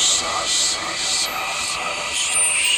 Sa, sa, sa, sa,